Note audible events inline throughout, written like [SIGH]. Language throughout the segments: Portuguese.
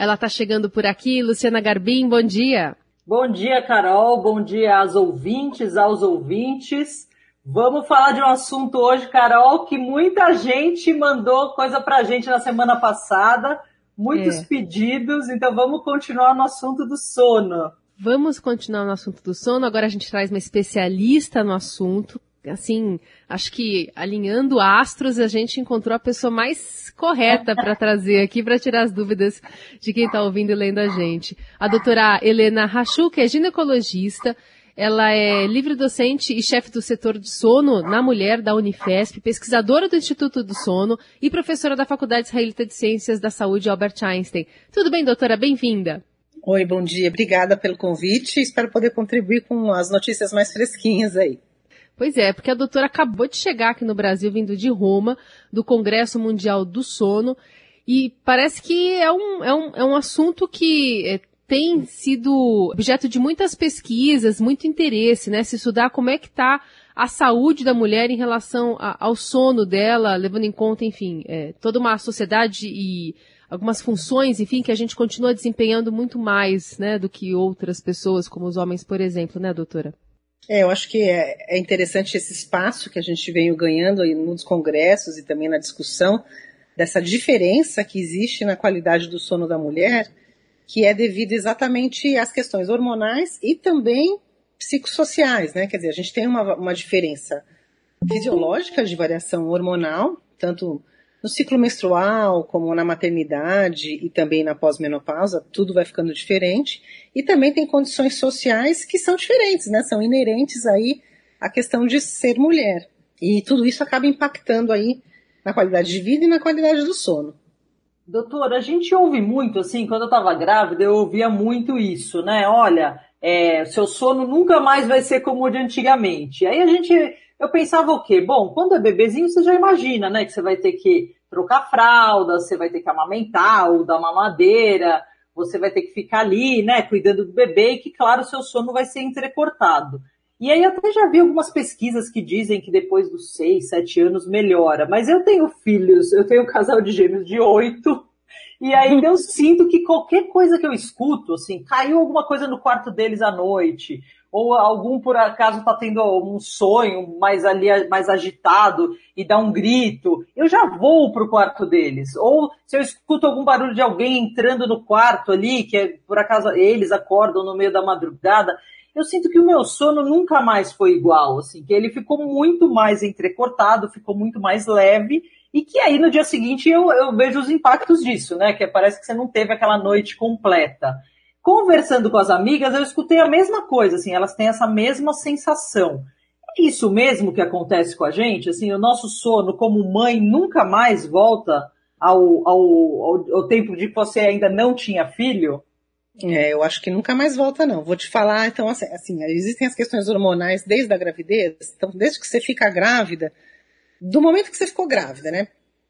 Ela está chegando por aqui, Luciana Garbim, bom dia. Bom dia, Carol, bom dia às ouvintes, aos ouvintes. Vamos falar de um assunto hoje, Carol, que muita gente mandou coisa pra gente na semana passada, muitos é. pedidos, então vamos continuar no assunto do sono. Vamos continuar no assunto do sono. Agora a gente traz uma especialista no assunto. Assim, acho que alinhando astros, a gente encontrou a pessoa mais correta para trazer aqui para tirar as dúvidas de quem está ouvindo e lendo a gente. A doutora Helena Rachu, que é ginecologista, ela é livre-docente e chefe do setor de sono na mulher da Unifesp, pesquisadora do Instituto do Sono e professora da Faculdade Israelita de Ciências da Saúde Albert Einstein. Tudo bem, doutora? Bem-vinda. Oi, bom dia. Obrigada pelo convite. Espero poder contribuir com as notícias mais fresquinhas aí. Pois é, porque a doutora acabou de chegar aqui no Brasil, vindo de Roma, do Congresso Mundial do Sono, e parece que é um, é um, é um assunto que é, tem sido objeto de muitas pesquisas, muito interesse, né? Se estudar como é que está a saúde da mulher em relação a, ao sono dela, levando em conta, enfim, é, toda uma sociedade e algumas funções, enfim, que a gente continua desempenhando muito mais, né, do que outras pessoas, como os homens, por exemplo, né, doutora? É, eu acho que é, é interessante esse espaço que a gente veio ganhando nos congressos e também na discussão dessa diferença que existe na qualidade do sono da mulher que é devido exatamente às questões hormonais e também psicossociais, né? Quer dizer, a gente tem uma, uma diferença fisiológica de variação hormonal, tanto no ciclo menstrual, como na maternidade e também na pós-menopausa, tudo vai ficando diferente. E também tem condições sociais que são diferentes, né? São inerentes aí à questão de ser mulher. E tudo isso acaba impactando aí na qualidade de vida e na qualidade do sono. Doutora, a gente ouve muito, assim, quando eu estava grávida, eu ouvia muito isso, né? Olha, é, seu sono nunca mais vai ser como o de antigamente. Aí a gente, eu pensava o quê? Bom, quando é bebezinho, você já imagina, né? Que você vai ter que trocar fralda, você vai ter que amamentar ou dar mamadeira, você vai ter que ficar ali, né, cuidando do bebê e que, claro, seu sono vai ser entrecortado. E aí até já vi algumas pesquisas que dizem que depois dos seis, sete anos melhora. Mas eu tenho filhos, eu tenho um casal de gêmeos de oito, e ainda eu sinto que qualquer coisa que eu escuto, assim, caiu alguma coisa no quarto deles à noite, ou algum por acaso tá tendo um sonho mais ali, mais agitado e dá um grito, eu já vou pro quarto deles. Ou se eu escuto algum barulho de alguém entrando no quarto ali, que é, por acaso eles acordam no meio da madrugada, eu sinto que o meu sono nunca mais foi igual, assim, que ele ficou muito mais entrecortado, ficou muito mais leve, e que aí no dia seguinte eu, eu vejo os impactos disso, né? Que parece que você não teve aquela noite completa. Conversando com as amigas, eu escutei a mesma coisa, assim, elas têm essa mesma sensação. É isso mesmo que acontece com a gente? Assim, o nosso sono como mãe nunca mais volta ao, ao, ao, ao tempo de que você ainda não tinha filho? É, eu acho que nunca mais volta, não. Vou te falar, então, assim, assim, existem as questões hormonais desde a gravidez. Então, desde que você fica grávida, do momento que você ficou grávida, né?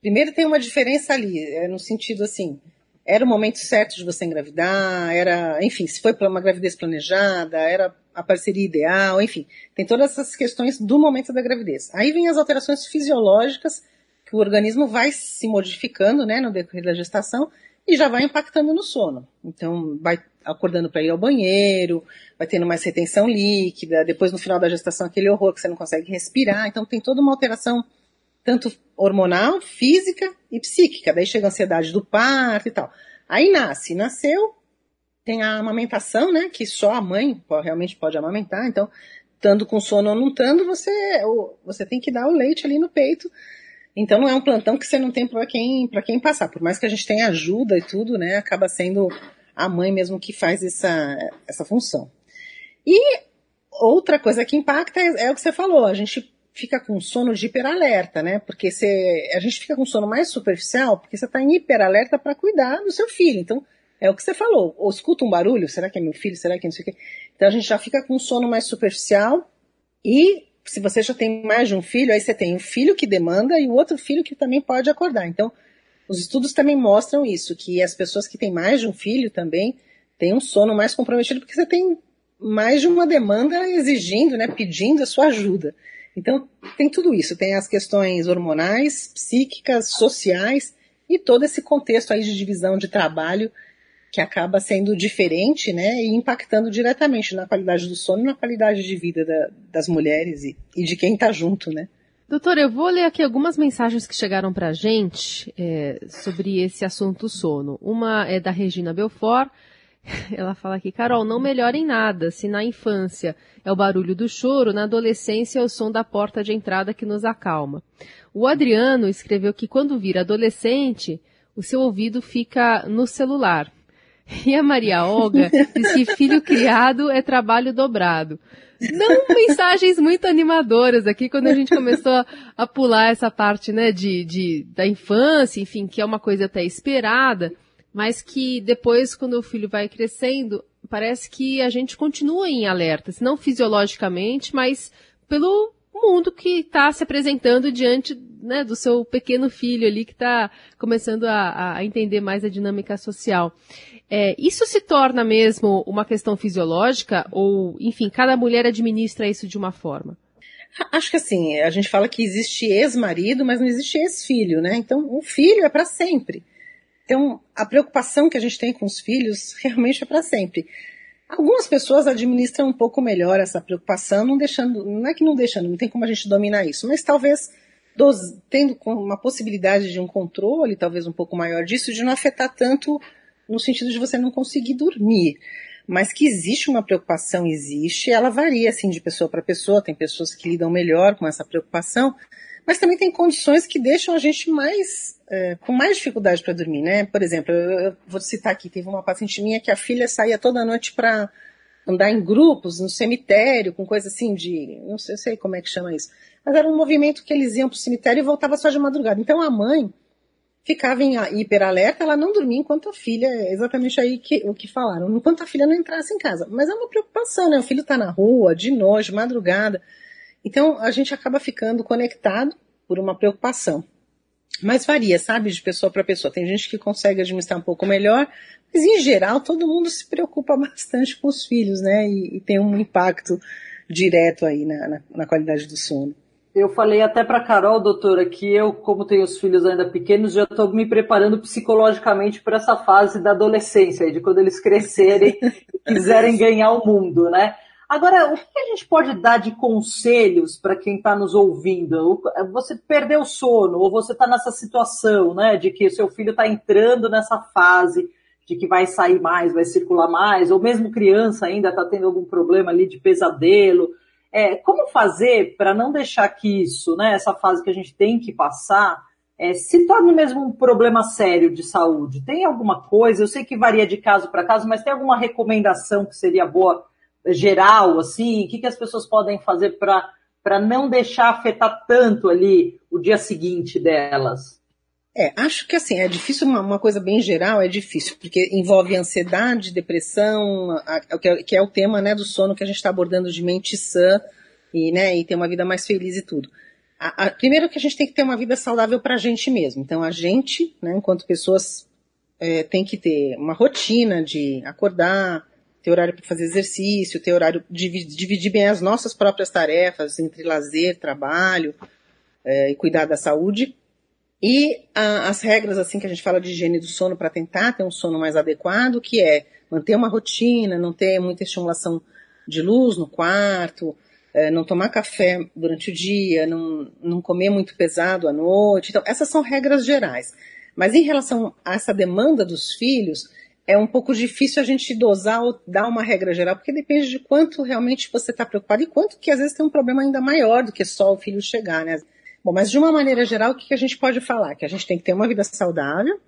Primeiro tem uma diferença ali, é no sentido assim, era o momento certo de você engravidar, era, enfim, se foi uma gravidez planejada, era a parceria ideal, enfim, tem todas essas questões do momento da gravidez. Aí vem as alterações fisiológicas que o organismo vai se modificando, né, no decorrer da gestação e já vai impactando no sono. Então, vai acordando para ir ao banheiro, vai tendo mais retenção líquida, depois no final da gestação aquele horror que você não consegue respirar. Então, tem toda uma alteração tanto hormonal, física e psíquica. Daí chega a ansiedade do parto e tal. Aí nasce, nasceu, tem a amamentação, né, que só a mãe realmente pode amamentar. Então, estando com sono ou não estando, você, você tem que dar o leite ali no peito então não é um plantão que você não tem para quem, para quem passar. Por mais que a gente tenha ajuda e tudo, né, acaba sendo a mãe mesmo que faz essa, essa função. E outra coisa que impacta é, é o que você falou, a gente fica com sono de hiperalerta, né? Porque você, a gente fica com sono mais superficial porque você está em hiperalerta para cuidar do seu filho. Então, é o que você falou. Ou escuta um barulho, será que é meu filho? Será que não sei o quê? Então a gente já fica com sono mais superficial e se você já tem mais de um filho, aí você tem um filho que demanda e o outro filho que também pode acordar. Então, os estudos também mostram isso, que as pessoas que têm mais de um filho também têm um sono mais comprometido, porque você tem mais de uma demanda exigindo, né, pedindo a sua ajuda. Então, tem tudo isso, tem as questões hormonais, psíquicas, sociais e todo esse contexto aí de divisão de trabalho que acaba sendo diferente, né, e impactando diretamente na qualidade do sono e na qualidade de vida da, das mulheres e, e de quem está junto, né. Doutora, eu vou ler aqui algumas mensagens que chegaram para a gente é, sobre esse assunto sono. Uma é da Regina Belfort. [LAUGHS] Ela fala aqui, Carol, não melhora em nada se na infância é o barulho do choro, na adolescência é o som da porta de entrada que nos acalma. O Adriano escreveu que quando vira adolescente, o seu ouvido fica no celular. [LAUGHS] E a Maria Olga diz que filho criado é trabalho dobrado. Não mensagens muito animadoras aqui, quando a gente começou a, pular essa parte, né, de, de, da infância, enfim, que é uma coisa até esperada, mas que depois, quando o filho vai crescendo, parece que a gente continua em alerta, se não fisiologicamente, mas pelo mundo que está se apresentando diante né, do seu pequeno filho ali que está começando a, a, entender mais a dinâmica social. É, isso se torna mesmo uma questão fisiológica ou, enfim, cada mulher administra isso de uma forma? Acho que assim, a gente fala que existe ex-marido, mas não existe ex-filho, né? Então, o filho é para sempre. Então, a preocupação que a gente tem com os filhos realmente é para sempre. Algumas pessoas administram um pouco melhor essa preocupação, não deixando, não é que não deixando, não tem como a gente dominar isso, mas talvez dos, tendo uma possibilidade de um controle, talvez um pouco maior disso, de não afetar tanto no sentido de você não conseguir dormir. Mas que existe uma preocupação, existe, ela varia assim de pessoa para pessoa, tem pessoas que lidam melhor com essa preocupação, mas também tem condições que deixam a gente mais é, com mais dificuldade para dormir, né? Por exemplo, eu, eu, vou citar aqui, teve uma paciente minha que a filha saía toda noite para andar em grupos no cemitério, com coisa assim de, não sei, sei como é que chama isso, mas era um movimento que eles iam para o cemitério e voltava só de madrugada. Então a mãe ficava em hiperalerta, ela não dormia enquanto a filha, exatamente aí que, o que falaram, enquanto a filha não entrasse em casa. Mas é uma preocupação, né? O filho está na rua, de noite, madrugada. Então a gente acaba ficando conectado por uma preocupação. Mas varia, sabe, de pessoa para pessoa. Tem gente que consegue administrar um pouco melhor, mas em geral todo mundo se preocupa [LAUGHS] bastante com os filhos, né? E, e tem um impacto direto aí na, na, na qualidade do sono. Eu falei até para Carol, doutora, que eu, como tenho os filhos ainda pequenos, já estou me preparando psicologicamente para essa fase da adolescência, de quando eles [LAUGHS] crescerem e quiserem ganhar o mundo, né? Agora, o que a gente pode dar de conselhos para quem está nos ouvindo? Você perdeu o sono, ou você está nessa situação, né, de que seu filho está entrando nessa fase de que vai sair mais, vai circular mais, ou mesmo criança ainda está tendo algum problema ali de pesadelo. É, como fazer para não deixar que isso, né, essa fase que a gente tem que passar, é, se torne mesmo um problema sério de saúde? Tem alguma coisa? Eu sei que varia de caso para caso, mas tem alguma recomendação que seria boa geral, assim? O que, que as pessoas podem fazer para não deixar afetar tanto ali o dia seguinte delas? É, acho que assim, é difícil, uma, uma, coisa bem geral é difícil, porque envolve ansiedade, depressão, a, a, que, é, é, o tema né, do sono que a gente está abordando de mente sã e, né, e ter uma vida mais feliz e tudo. A, primeiro que a gente tem que ter uma vida saudável para a gente mesmo. Então a gente, né, enquanto pessoas, é, tem que ter uma rotina de acordar, ter horário para fazer exercício, ter horário de dividir bem as nossas próprias tarefas entre lazer, trabalho é, e cuidar da saúde. E a, as regras assim que a gente fala de higiene do sono para tentar ter um sono mais adequado, que é manter uma rotina, não ter muita estimulação de luz no quarto, é, não tomar café durante o dia, não, não comer muito pesado à noite. Então, essas são regras gerais. Mas em relação a essa demanda dos filhos, é um pouco difícil a gente dosar ou dar uma regra geral, porque depende de quanto realmente você está preocupado e quanto que às vezes tem um problema ainda maior do que só o filho chegar, né? Bom, mas de uma maneira geral, o que a gente pode falar? Que a gente tem que ter uma vida saudável,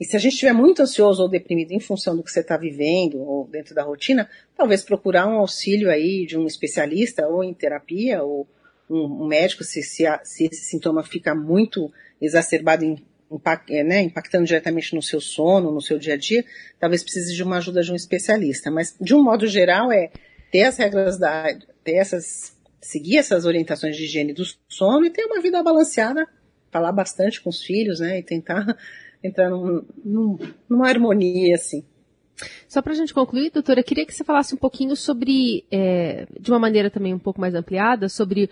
e se a gente estiver muito ansioso ou deprimido em função do que você está vivendo ou dentro da rotina, talvez procurar um auxílio aí de um especialista ou em terapia ou um, médico se, se, se, esse sintoma fica muito exacerbado em é, né, impactando diretamente no seu sono, no seu dia a dia, talvez precise de uma ajuda de um especialista. Mas, de um modo geral, é ter as regras da, ter essas, seguir essas orientações de higiene do sono e ter uma vida balanceada, falar bastante com os filhos, né, e tentar [LAUGHS] entrar num, num, numa harmonia, assim. Só para a gente concluir, doutora, queria que você falasse um pouquinho sobre, é, de uma maneira também um pouco mais ampliada, sobre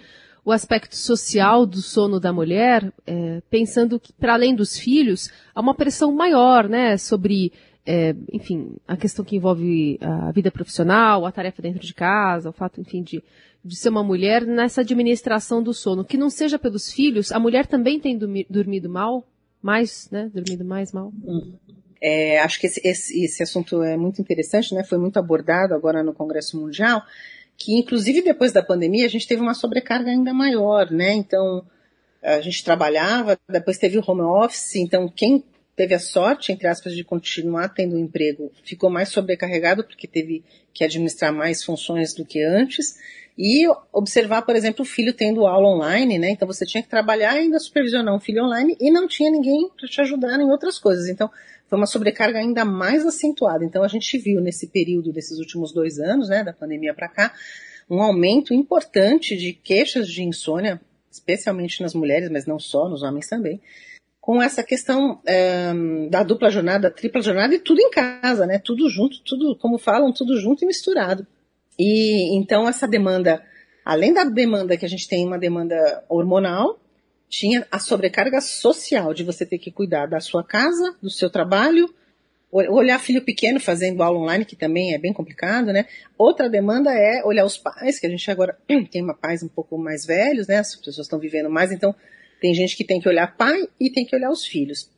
o aspecto social do sono da mulher, é, pensando que, para além dos filhos, há uma pressão maior, né, sobre é, enfim, a questão que envolve a vida profissional, a tarefa dentro de casa, o fato, enfim, de, de ser uma mulher nessa administração do sono, que não seja pelos filhos, a mulher também tem dormido mal, mais, né, dormido mais mal. Hum. É, acho que esse, esse, esse assunto é muito interessante, né? Foi muito abordado agora no Congresso Mundial, que inclusive depois da pandemia a gente teve uma sobrecarga ainda maior, né? Então a gente trabalhava, depois teve o home office, então quem teve a sorte, entre aspas, de continuar tendo um emprego, ficou mais sobrecarregado porque teve que administrar mais funções do que antes. E observar, por exemplo, o filho tendo aula online, né? Então você tinha que trabalhar e ainda supervisionar um filho online e não tinha ninguém para te ajudar em outras coisas. Então foi uma sobrecarga ainda mais acentuada. Então a gente viu nesse período desses últimos dois anos, né, da pandemia para cá, um aumento importante de queixas de insônia, especialmente nas mulheres, mas não só, nos homens também, com essa questão é, da dupla jornada, tripla jornada e tudo em casa, né? Tudo junto, tudo, como falam, tudo junto e misturado. E então essa demanda, além da demanda que a gente tem uma demanda hormonal, tinha a sobrecarga social de você ter que cuidar da sua casa, do seu trabalho, olhar filho pequeno fazendo aula online, que também é bem complicado, né? Outra demanda é olhar os pais, que a gente agora [CLEARS THROAT] tem uma pais um pouco mais velhos, né? As pessoas estão vivendo mais, então tem gente que tem que olhar pai e tem que olhar os filhos.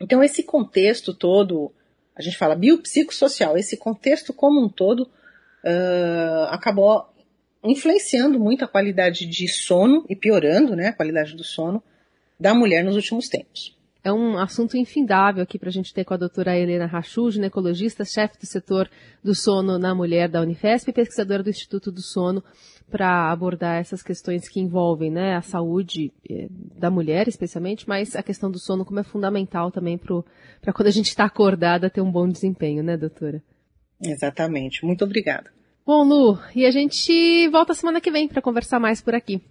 Então esse contexto todo, a gente fala biopsicossocial, esse contexto como um todo uh, acabou influenciando muito a qualidade de sono e piorando né, a qualidade do sono da mulher nos últimos tempos. É um assunto infindável aqui para a gente ter com a doutora Helena Rachu, ginecologista, chefe do setor do sono na mulher da Unifesp e pesquisadora do Instituto do Sono, para abordar essas questões que envolvem né, a saúde eh, da mulher, especialmente, mas a questão do sono como é fundamental também para quando a gente está acordada ter um bom desempenho, né, doutora? Exatamente. Muito obrigada. Bom, Lu, e a gente volta semana que vem para conversar mais por aqui.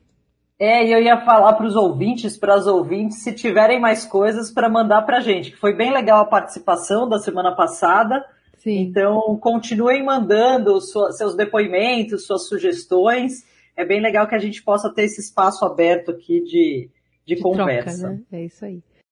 É, e eu ia falar para os ouvintes, para as ouvintes, se tiverem mais coisas para mandar para a gente, que foi bem legal a participação da semana passada. Sim. Então, continuem mandando sua, seus depoimentos, suas sugestões. É bem legal que a gente possa ter esse espaço aberto aqui de, de, de conversa. Troca, né? É isso aí.